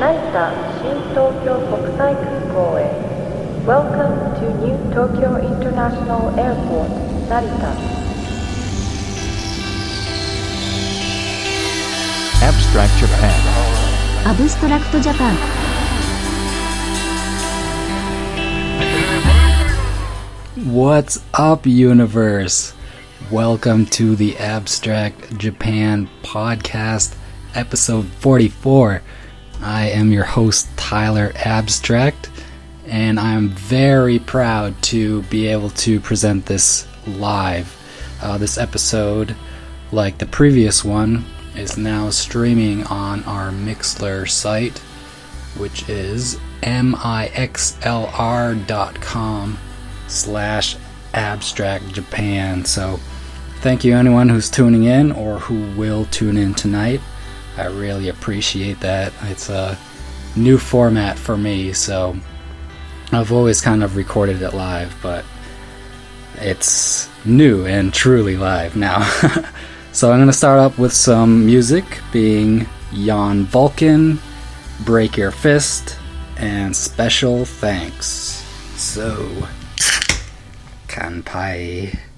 成田新東京国際空港へ Welcome to New Tokyo International Airport 成田 Abstract Japan. アブストラクトジャパン What's up, universe? Welcome to the Abstract Japan podcast, episode 44. I am your host, Tyler Abstract, and I'm very proud to be able to present this live. Uh, this episode, like the previous one, is now streaming on our Mixlr site, which is mixlr.com slash abstract japan so thank you anyone who's tuning in or who will tune in tonight i really appreciate that. It's a new format for me so i've always kind of recorded it live but it's new and truly live now. So i'm going to start up with some music being jan vulcan break your fist and special thanks. So Kanpai.「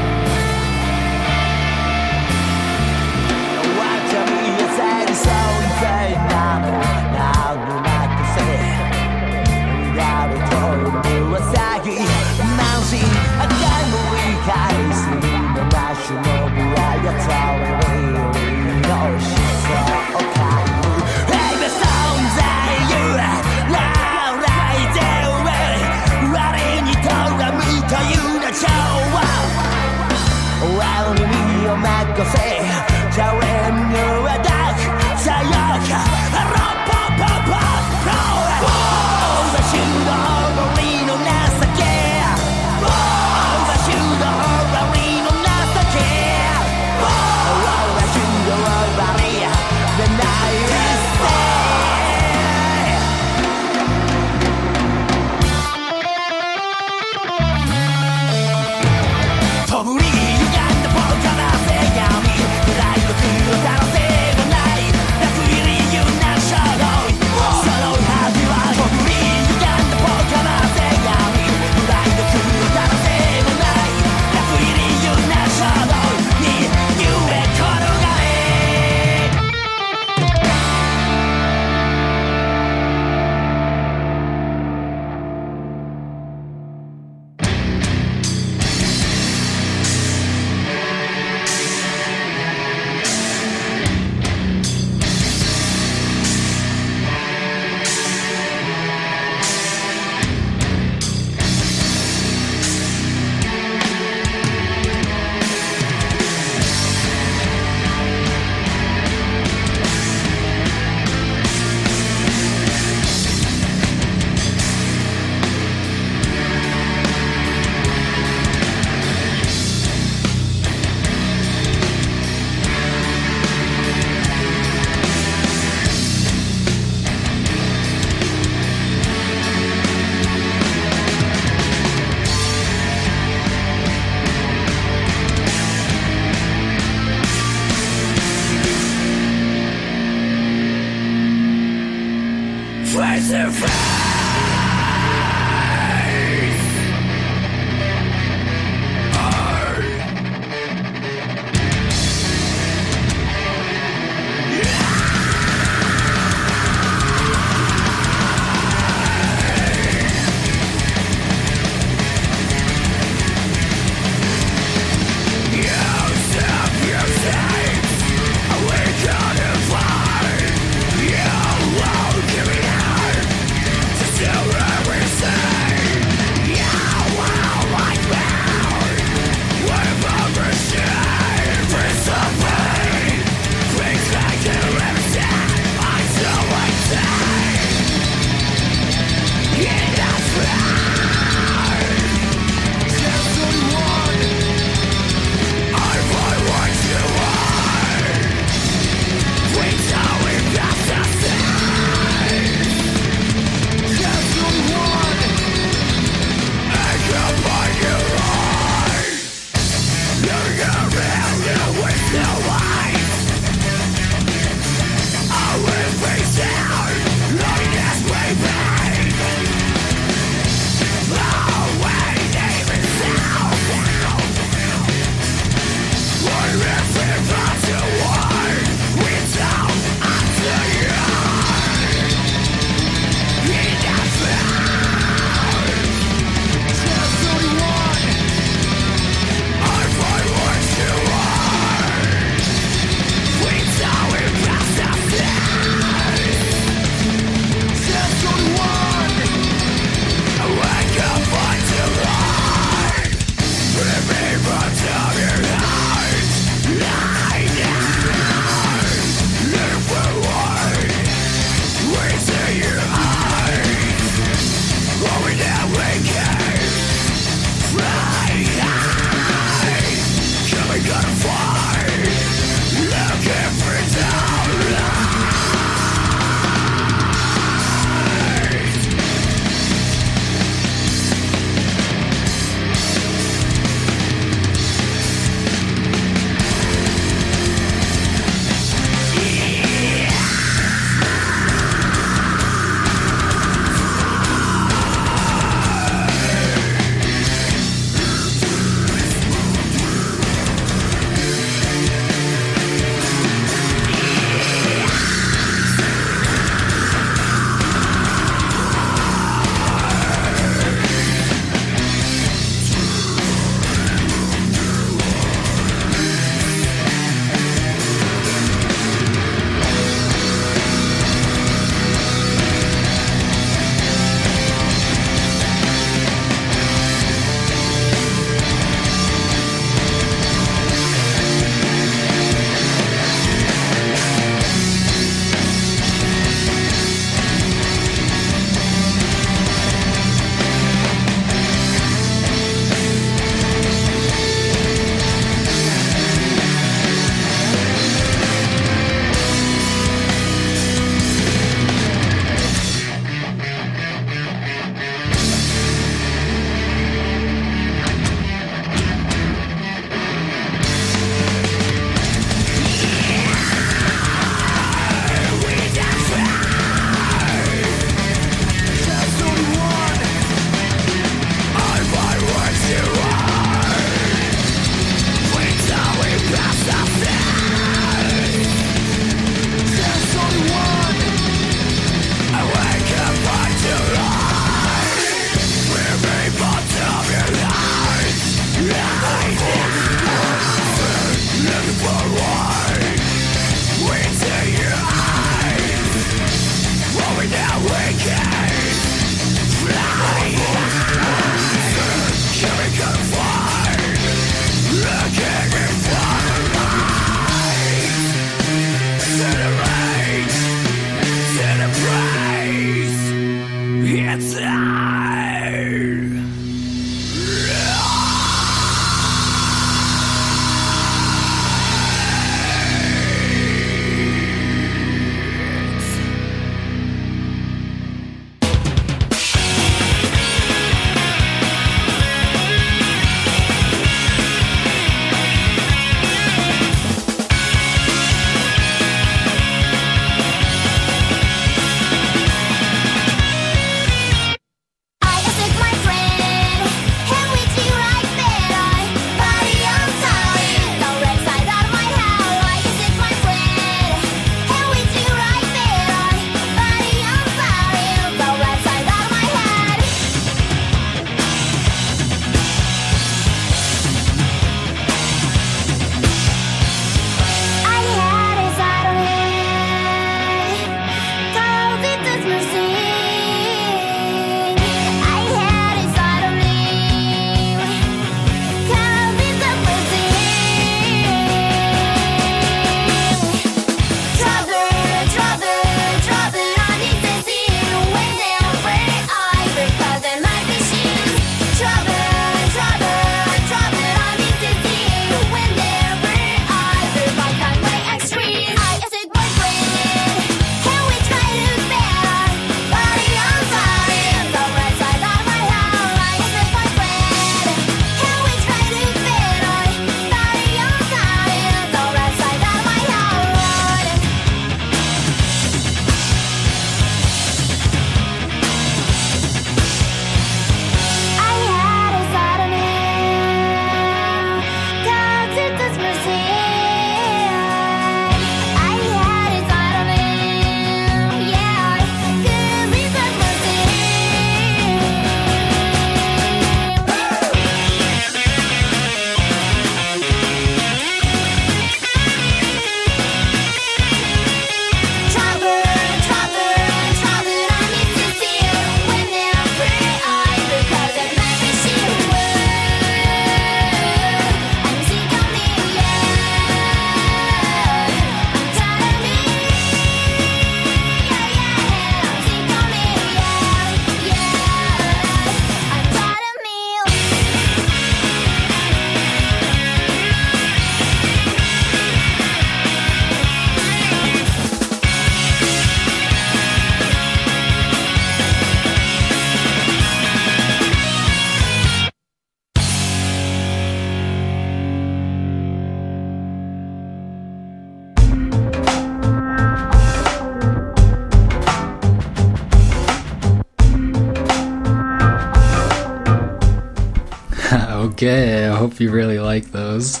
you really like those.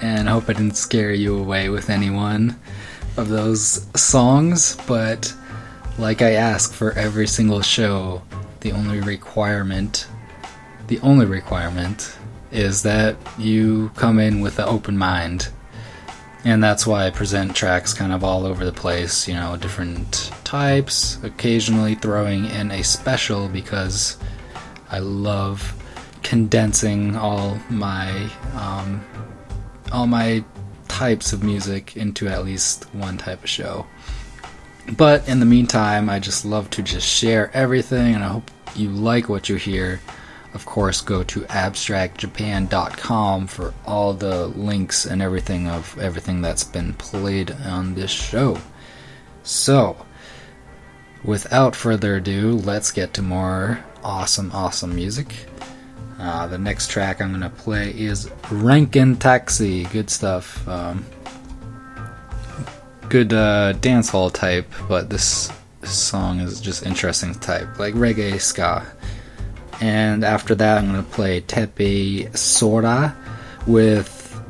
And I hope I didn't scare you away with any one of those songs. But like I ask for every single show, the only requirement, the only requirement is that you come in with an open mind. And that's why I present tracks kind of all over the place, you know, different types, occasionally throwing in a special because I love condensing all my um, all my types of music into at least one type of show. But in the meantime, I just love to just share everything, and I hope you like what you hear. Of course, go to abstractjapan.com for all the links and everything of everything that's been played on this show. So, without further ado, let's get to more awesome, awesome music. Uh, the next track I'm going to play is Rankin Taxi. Good stuff. Um, good uh, dance hall type, but this, song is just interesting type, like reggae ska. And after that, I'm going to play Teppei Sora with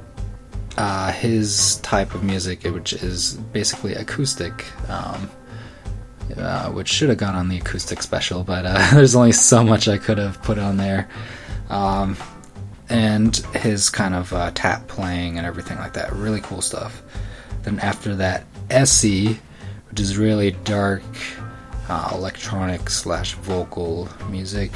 uh, his type of music, which is basically acoustic. Um, uh, which should have gone on the acoustic special, but uh, there's only so much I could have put on there. Um, and his kind of uh, tap playing and everything like that. Really cool stuff. Then after that, Essie, which is really dark uh, electronic slash vocal music.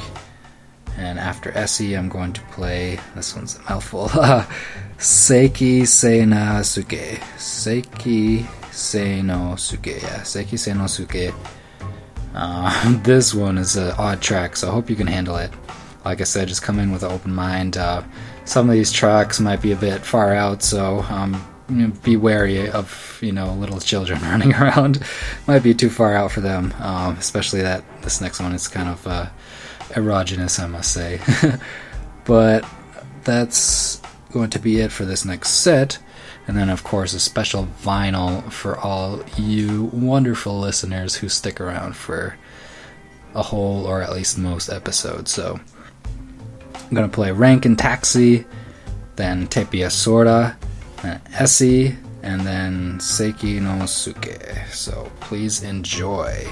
And after Essie, I'm going to play this one's a mouthful. Seiki Seina Suke. Seiki Seino Suke. Yeah, Seiki Seino Suke. Uh, this one is an odd track, so I hope you can handle it. Like I said, just come in with an open mind. Uh, some of these tracks might be a bit far out, so um, be wary of you know little children running around. might be too far out for them, um, especially that this next one is kind of uh, erogenous, I must say. but that's going to be it for this next set. And then, of course, a special vinyl for all you wonderful listeners who stick around for a whole or at least most episodes. So, I'm to play Rankin Taxi, then Teppei Sora, then Essie, and then Seiki no Suke. So, please enjoy.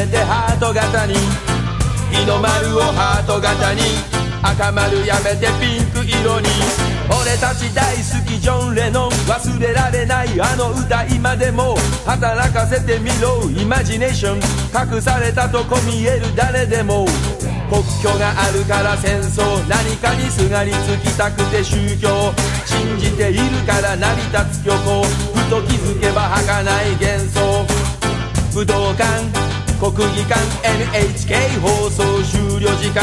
めてハート型に。日の丸をハート型に。赤丸やめてピンク色に。俺たち大好きジョン・レノン。忘れられないあの歌今でも。働かせてみろ。イマジネーション隠されたとこ見える誰でも。国境があるから戦争。何かにすがりつきたくて宗教。信じているから成り立つ虚構。ふと気づけば儚い幻想。武道館。国技館 NHK 放送終了時間。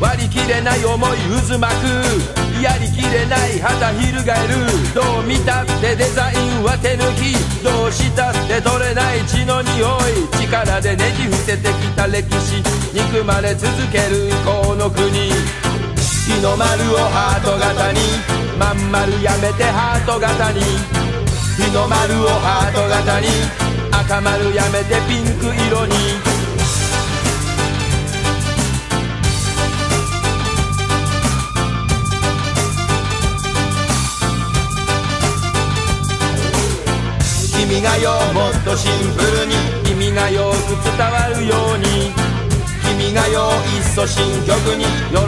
割り切れない思い渦巻く。やりきれない旗翻る。どう見たってデザインは手抜き。どうしたって取れない血の匂い。力でねじ伏せてきた歴史。憎まれ続ける。この国。日の丸をハート型に。まん丸やめてハート型に。日の丸をハート型に。赤丸やめてピンク色に。君がよもっとシンプルに。君がよく伝わるように。君がよいっそ新曲に喜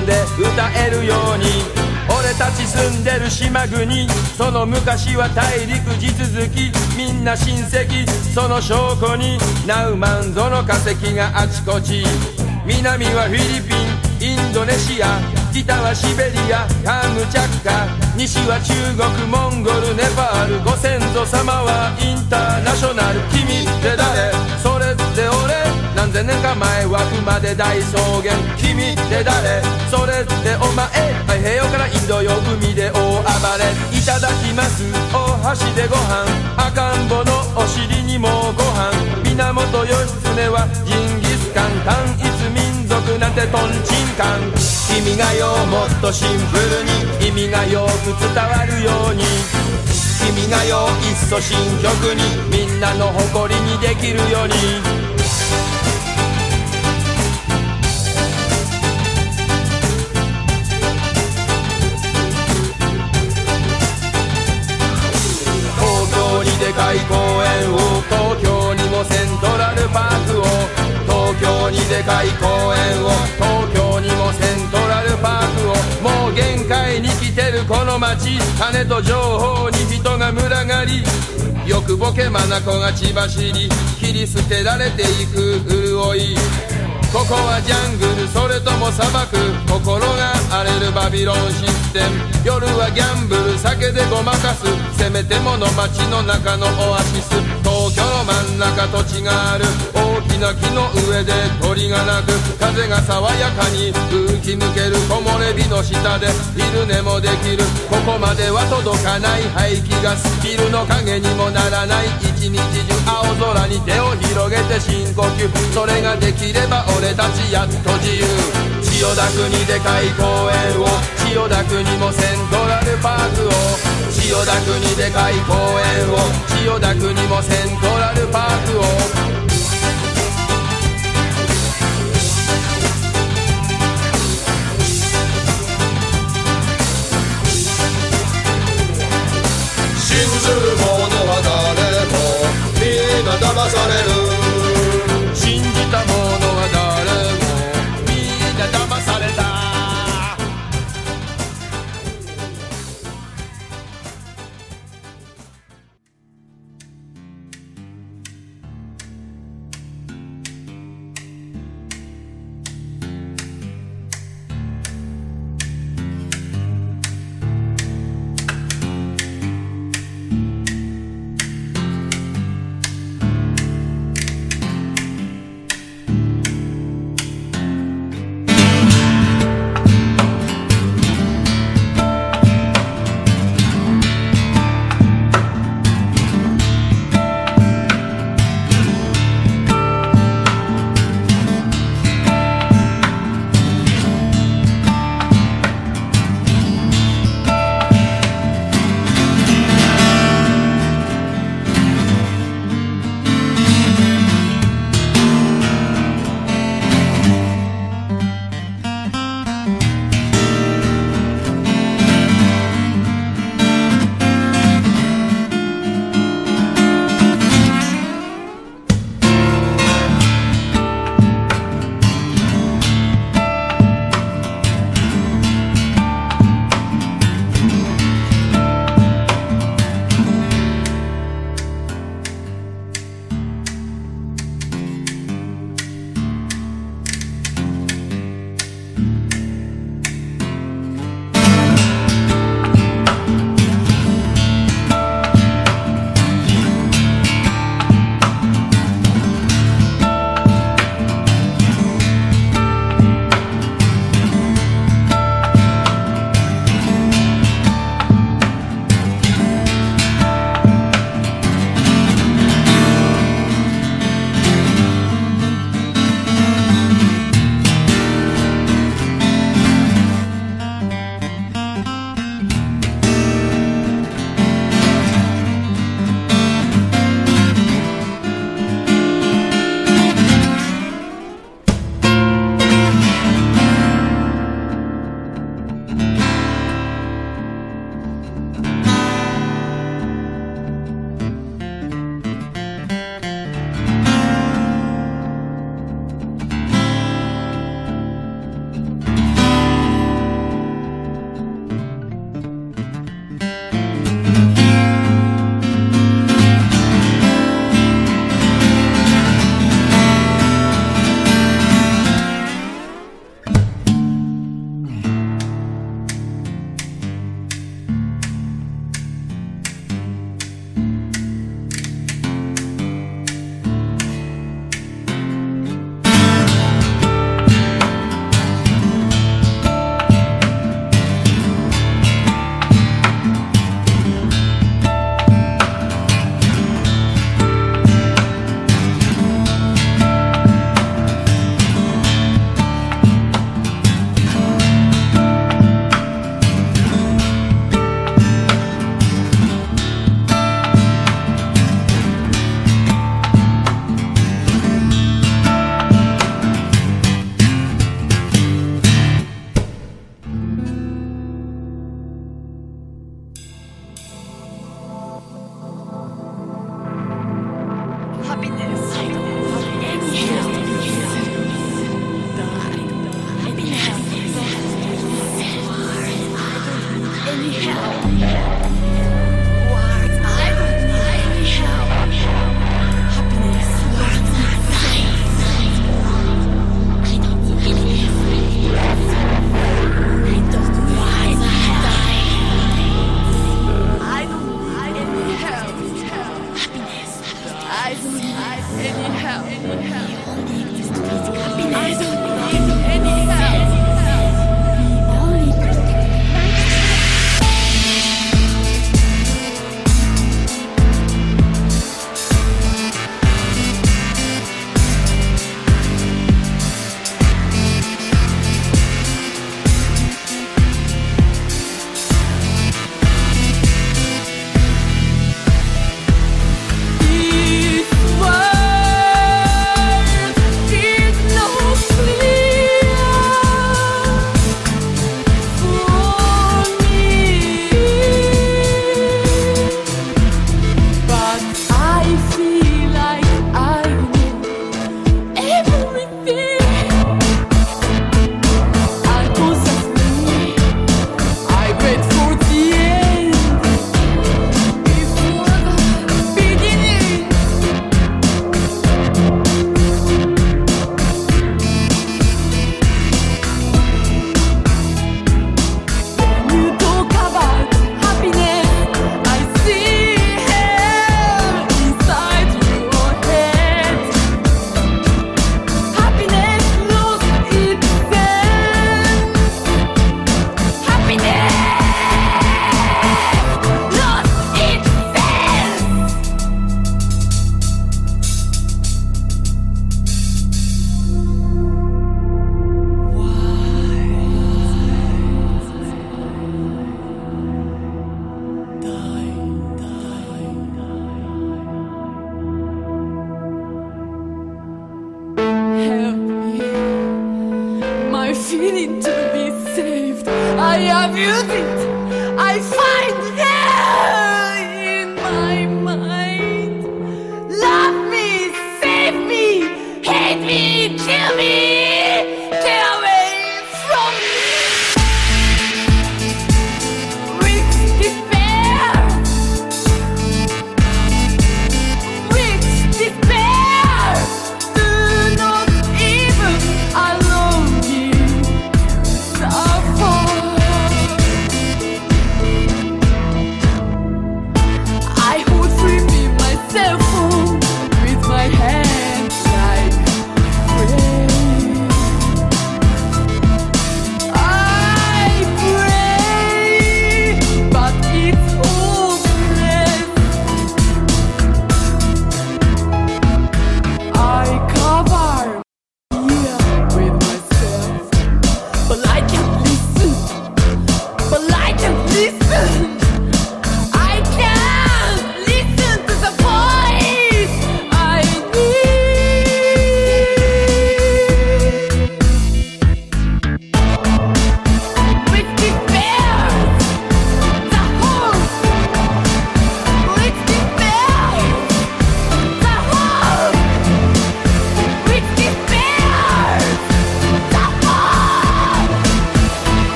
んで歌えるように。俺たち住んでる島国。その昔は大陸地続き。みんな親戚。その証拠に。ナウマンゾの化石があちこち。南はフィリピン。インドネシア。北はシベリア。カムチャッカ。西は中国モンゴル。ネパール。ご先祖様はインターナショナル。君って誰？それって俺？何千年か前は熊で大草原。君って誰？それってお前。太平洋からインド洋海で大暴れ。いただきますお箸でご飯。赤ん坊のお尻にもご飯。源義経はジンギスカン。単一民族なんてトンチンカン君がよもっとシンプルに。意味がよく伝わるように。君がよいっそ新曲に。みんなの誇りにできるように。東京にでかい公園を東京にもセントラルパークをもう限界に来てるこの街金と情報に人が群がりよくボケマナコが血走り切り捨てられていく潤い。ここはジャングルそれとも砂漠心が荒れるバビロンシステム。夜はギャンブル酒でごまかす。せめてもの街の中のオアシス。東京の真ん中土地がある。きな木の上で鳥が鳴く風が爽やかに吹き抜ける木漏れ日の下で昼寝もできるここまでは届かない排気ガスビルの影にもならない一日中青空に手を広げて深呼吸それができれば俺たちやっと自由。千代田区にでかい公園を千代田区にもセントラルパークを千代田区にでかい公園を千代田区にもセントラルパークを。みんな騙される。信じた者は誰もみんな騙される。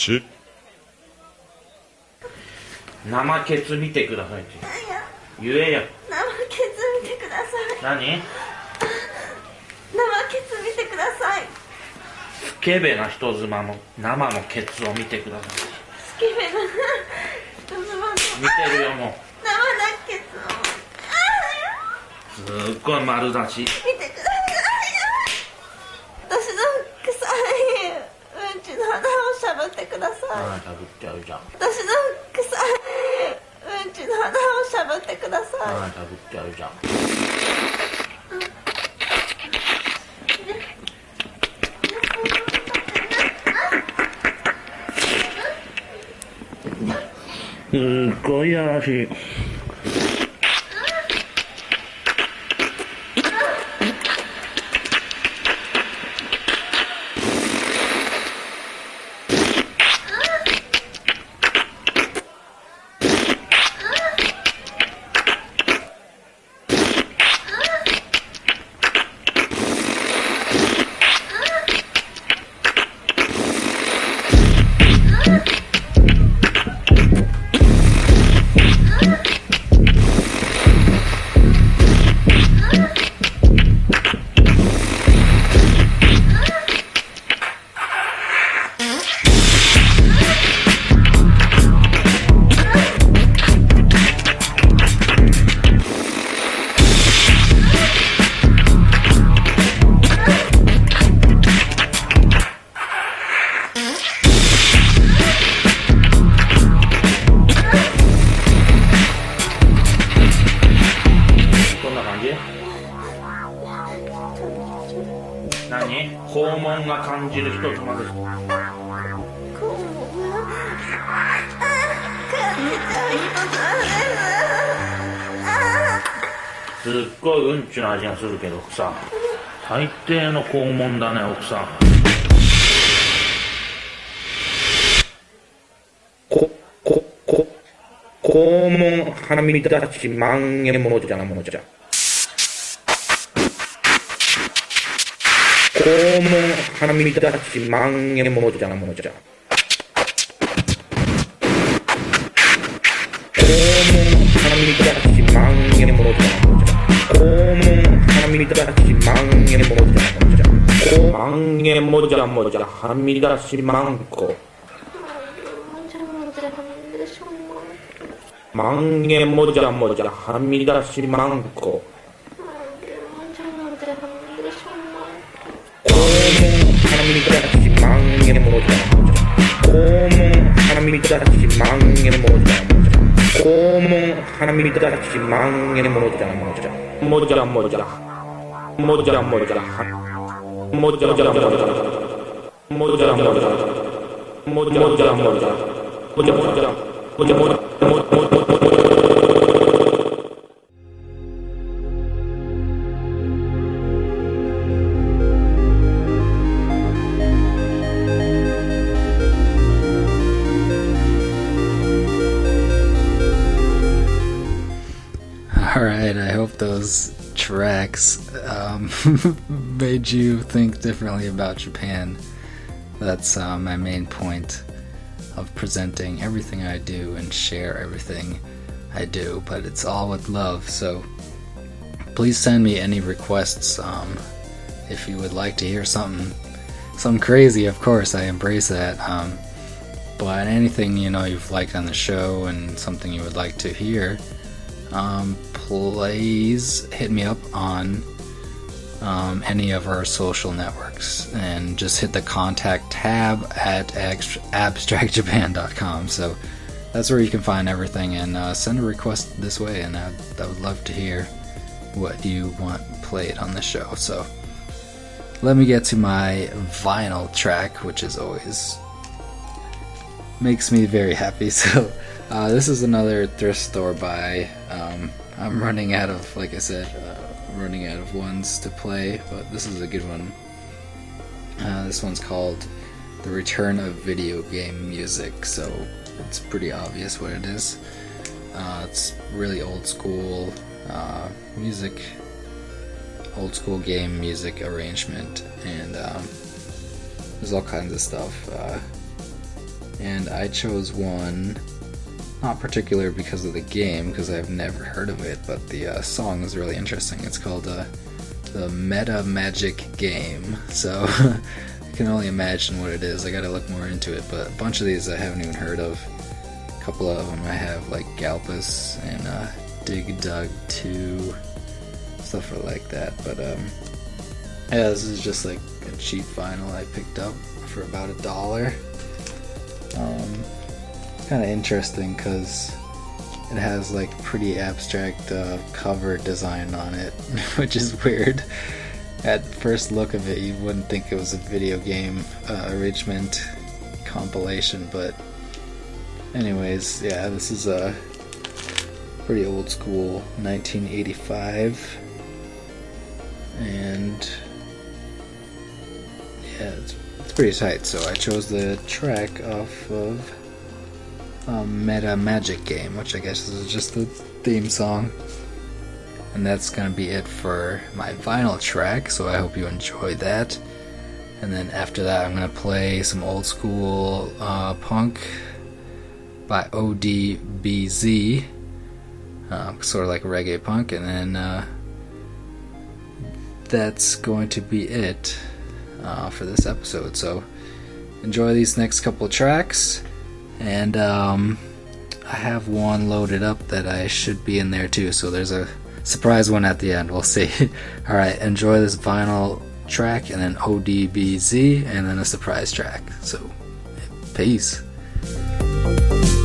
ち。生ケツ見てくださいって。言えよ生ケツ見てください。何？生ケツ見てください。スケベな人妻の生のケツを見てくださスケベな。人妻のい見てるよも生なケツをすっごい丸出しー見てください私の臭いうんちの肌をしゃぶってください食べちゃうじゃん。私の臭いうんちの肌をしゃぶってください。ああ食べちゃうじゃん。すっごいやらしい定の肛門だね奥さん。こここ肛門花見だし万円ものじゃなものじゃ。肛門花見だし万円ものじゃなものじゃ。肛門花見だし万円ものじゃなものじゃ。 합니다시 망에 모자 모자. 망에 모자 모자. 합니다시 망고. 망에 모자 모자. 합니다시 망고. 고문 합니다시 망에 모자 고문 합니다시 망에 모자 고몽 하나님이 따라 망에 모자 모자. 모자 모자. মজা মজা মজা মজা মজা মজা মজা মজা মজা মজা মজা মজা মজা মজা made you think differently about Japan. That's uh, my main point of presenting everything I do and share everything I do, but it's all with love. So please send me any requests um, if you would like to hear something, something crazy. Of course, I embrace that. Um, but anything you know you've liked on the show and something you would like to hear um, please hit me up on um, any of our social networks and just hit the contact tab at abstractjapan.com. So that's where you can find everything and uh, send a request this way. And I, I would love to hear what you want played on the show. So let me get to my vinyl track, which is always makes me very happy. So uh, this is another thrift store buy. Um, I'm running out of, like I said, uh, running out of ones to play, but this is a good one. Uh, this one's called "The Return of Video Game Music," so it's pretty obvious what it is. Uh, it's really old school uh, music, old school game music arrangement, and um, there's all kinds of stuff. Uh, and I chose one not particular because of the game, because I've never heard of it, but the uh, song is really interesting. It's called uh, the Meta Magic Game, so I can only imagine what it is. I gotta look more into it, but a bunch of these I haven't even heard of. A couple of them I have, like Gaplus and uh, Dig Dug 2, stuff like that, but um, yeah, this is just like a cheap vinyl I picked up for about a dollar. Um, kind of interesting because it has like pretty abstract uh, cover design on it, which is weird. At first look of it, you wouldn't think it was a video game uh, arrangement compilation, but anyways, yeah, this is a pretty old school 1985, and yeah, it's it's pretty tight. So I chose the track off of um, Meta Magic Game, which I guess is just the theme song. And that's gonna be it for my vinyl track, so I hope you enjoyed that. And then after that, I'm gonna play some old school uh, punk by ODBZ, uh, sort of like reggae punk, and then uh, that's going to be it uh, for this episode. So enjoy these next couple tracks and um, I have one loaded up that I should be in there too. So there's a surprise one at the end. We'll see. All right, enjoy this vinyl track, and then ODBZ, and then a surprise track. So, peace.「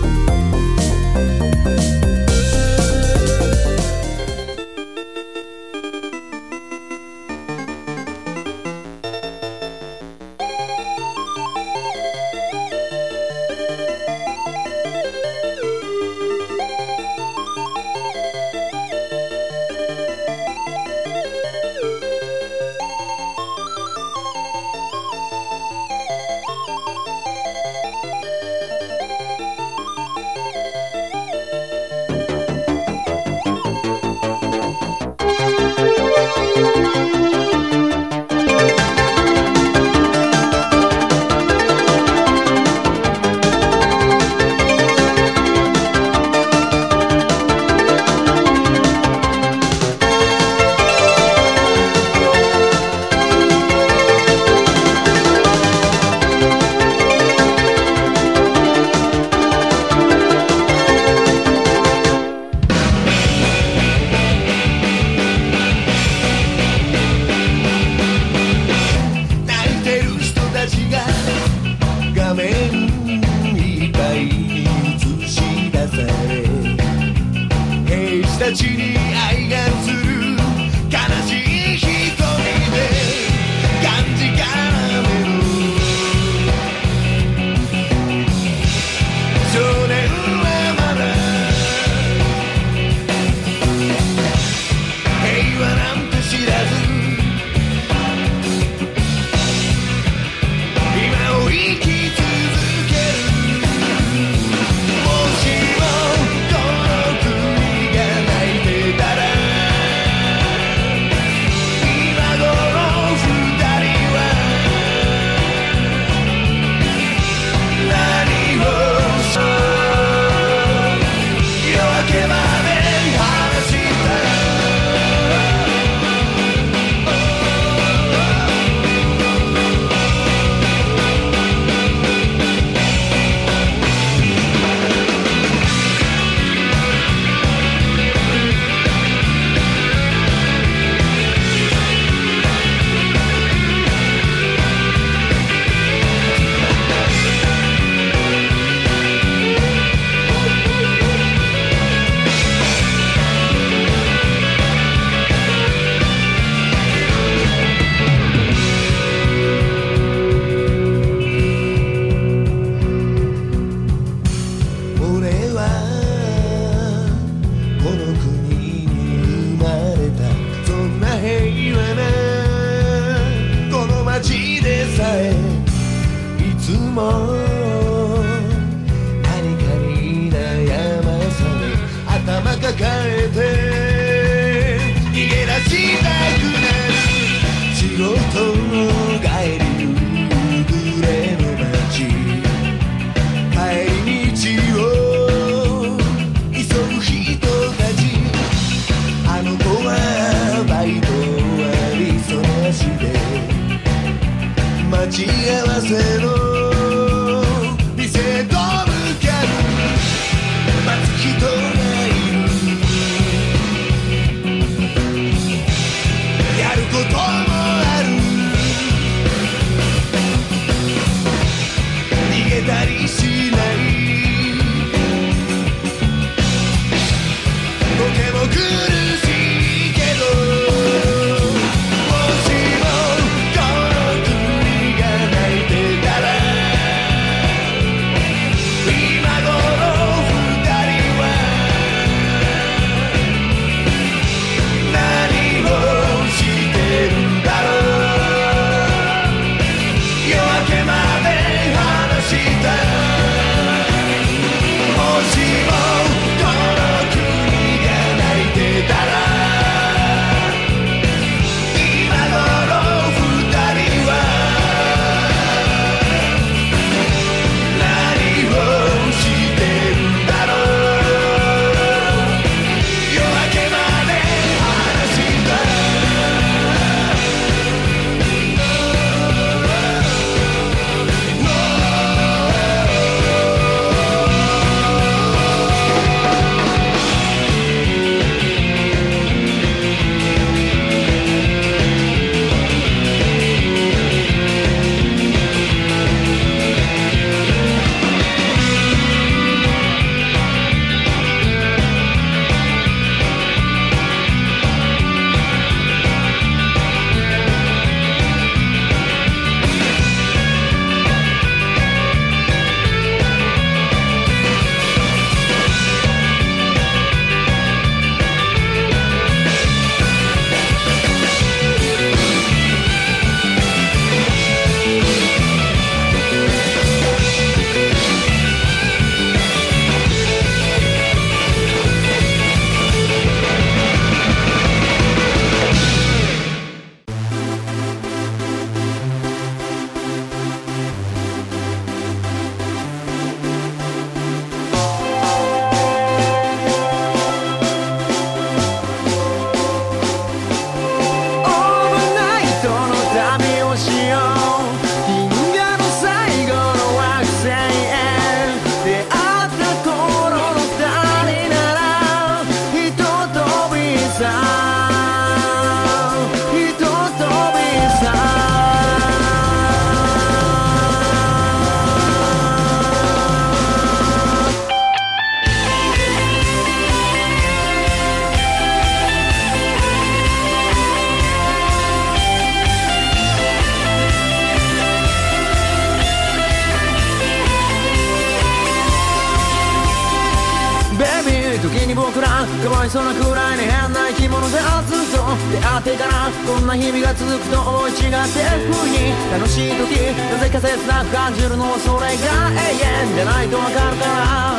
かわいそうなくらいに変な生き物でずっと出会ってからこんな日々が続くと思い違って不意楽しい時なぜか切なく感じるのはそれが永遠でないとわかるから。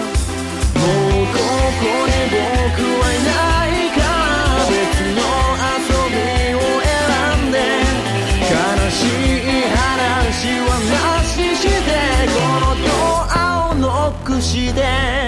もうここに僕はいないから別の遊びを選んで。悲しい話はなししてこのドアをノックして。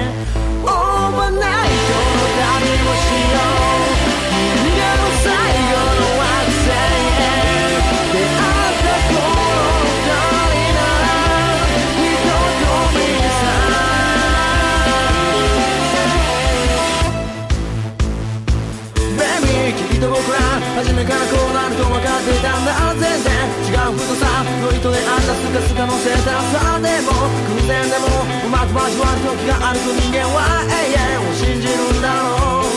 めからこうなると分かっていたんだ。全然違う太さの糸で。あんなスカスカのセーターさでも。偶然でもうまく交わる時があると人間は永遠を信じるんだろう。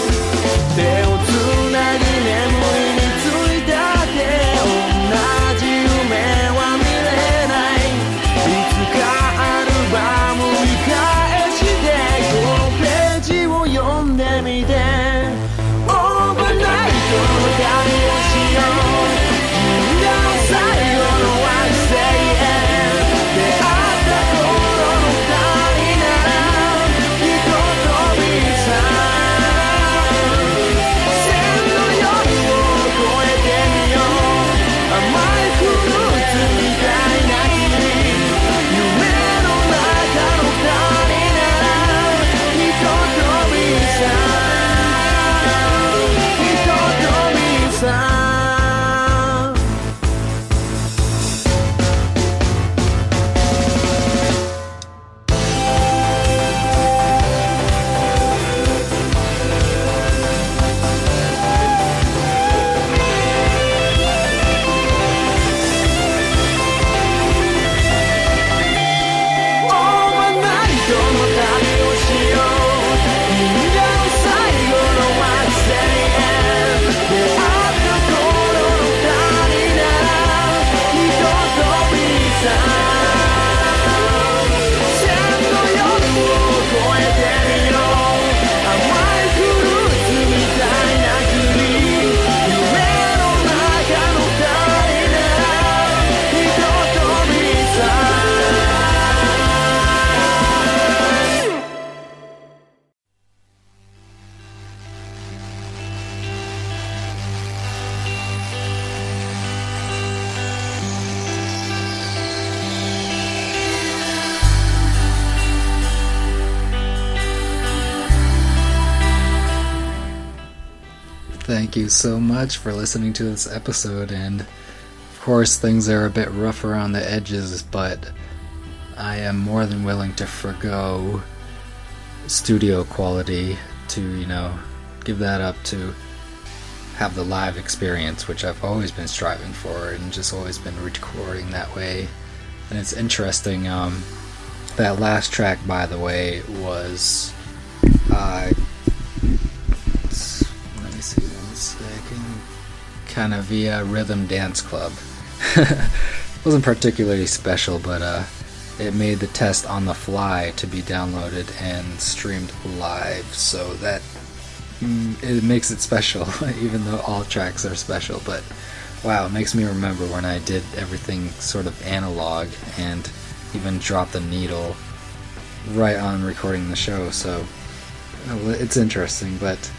手をつなぎ眠りについたって thank you so much for listening to this episode. And of course, things are a bit rough around the edges, but I am more than willing to forego studio quality to, you know, give that up to have the live experience, which I've always been striving for and just always been recording that way. And it's interesting. Um, that last track, by the way, was. Uh, Kind of via Rhythm Dance Club. wasn't particularly special, but uh, it made the test on the fly to be downloaded and streamed live. So that mm, it makes it special, even though all tracks are special. But wow, it makes me remember when I did everything sort of analog and even dropped the needle right on recording the show. So it's interesting, but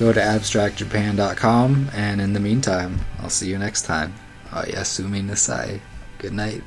go to abstractjapan.com and in the meantime, I'll see you next time. Yasumi Nasai. Good night.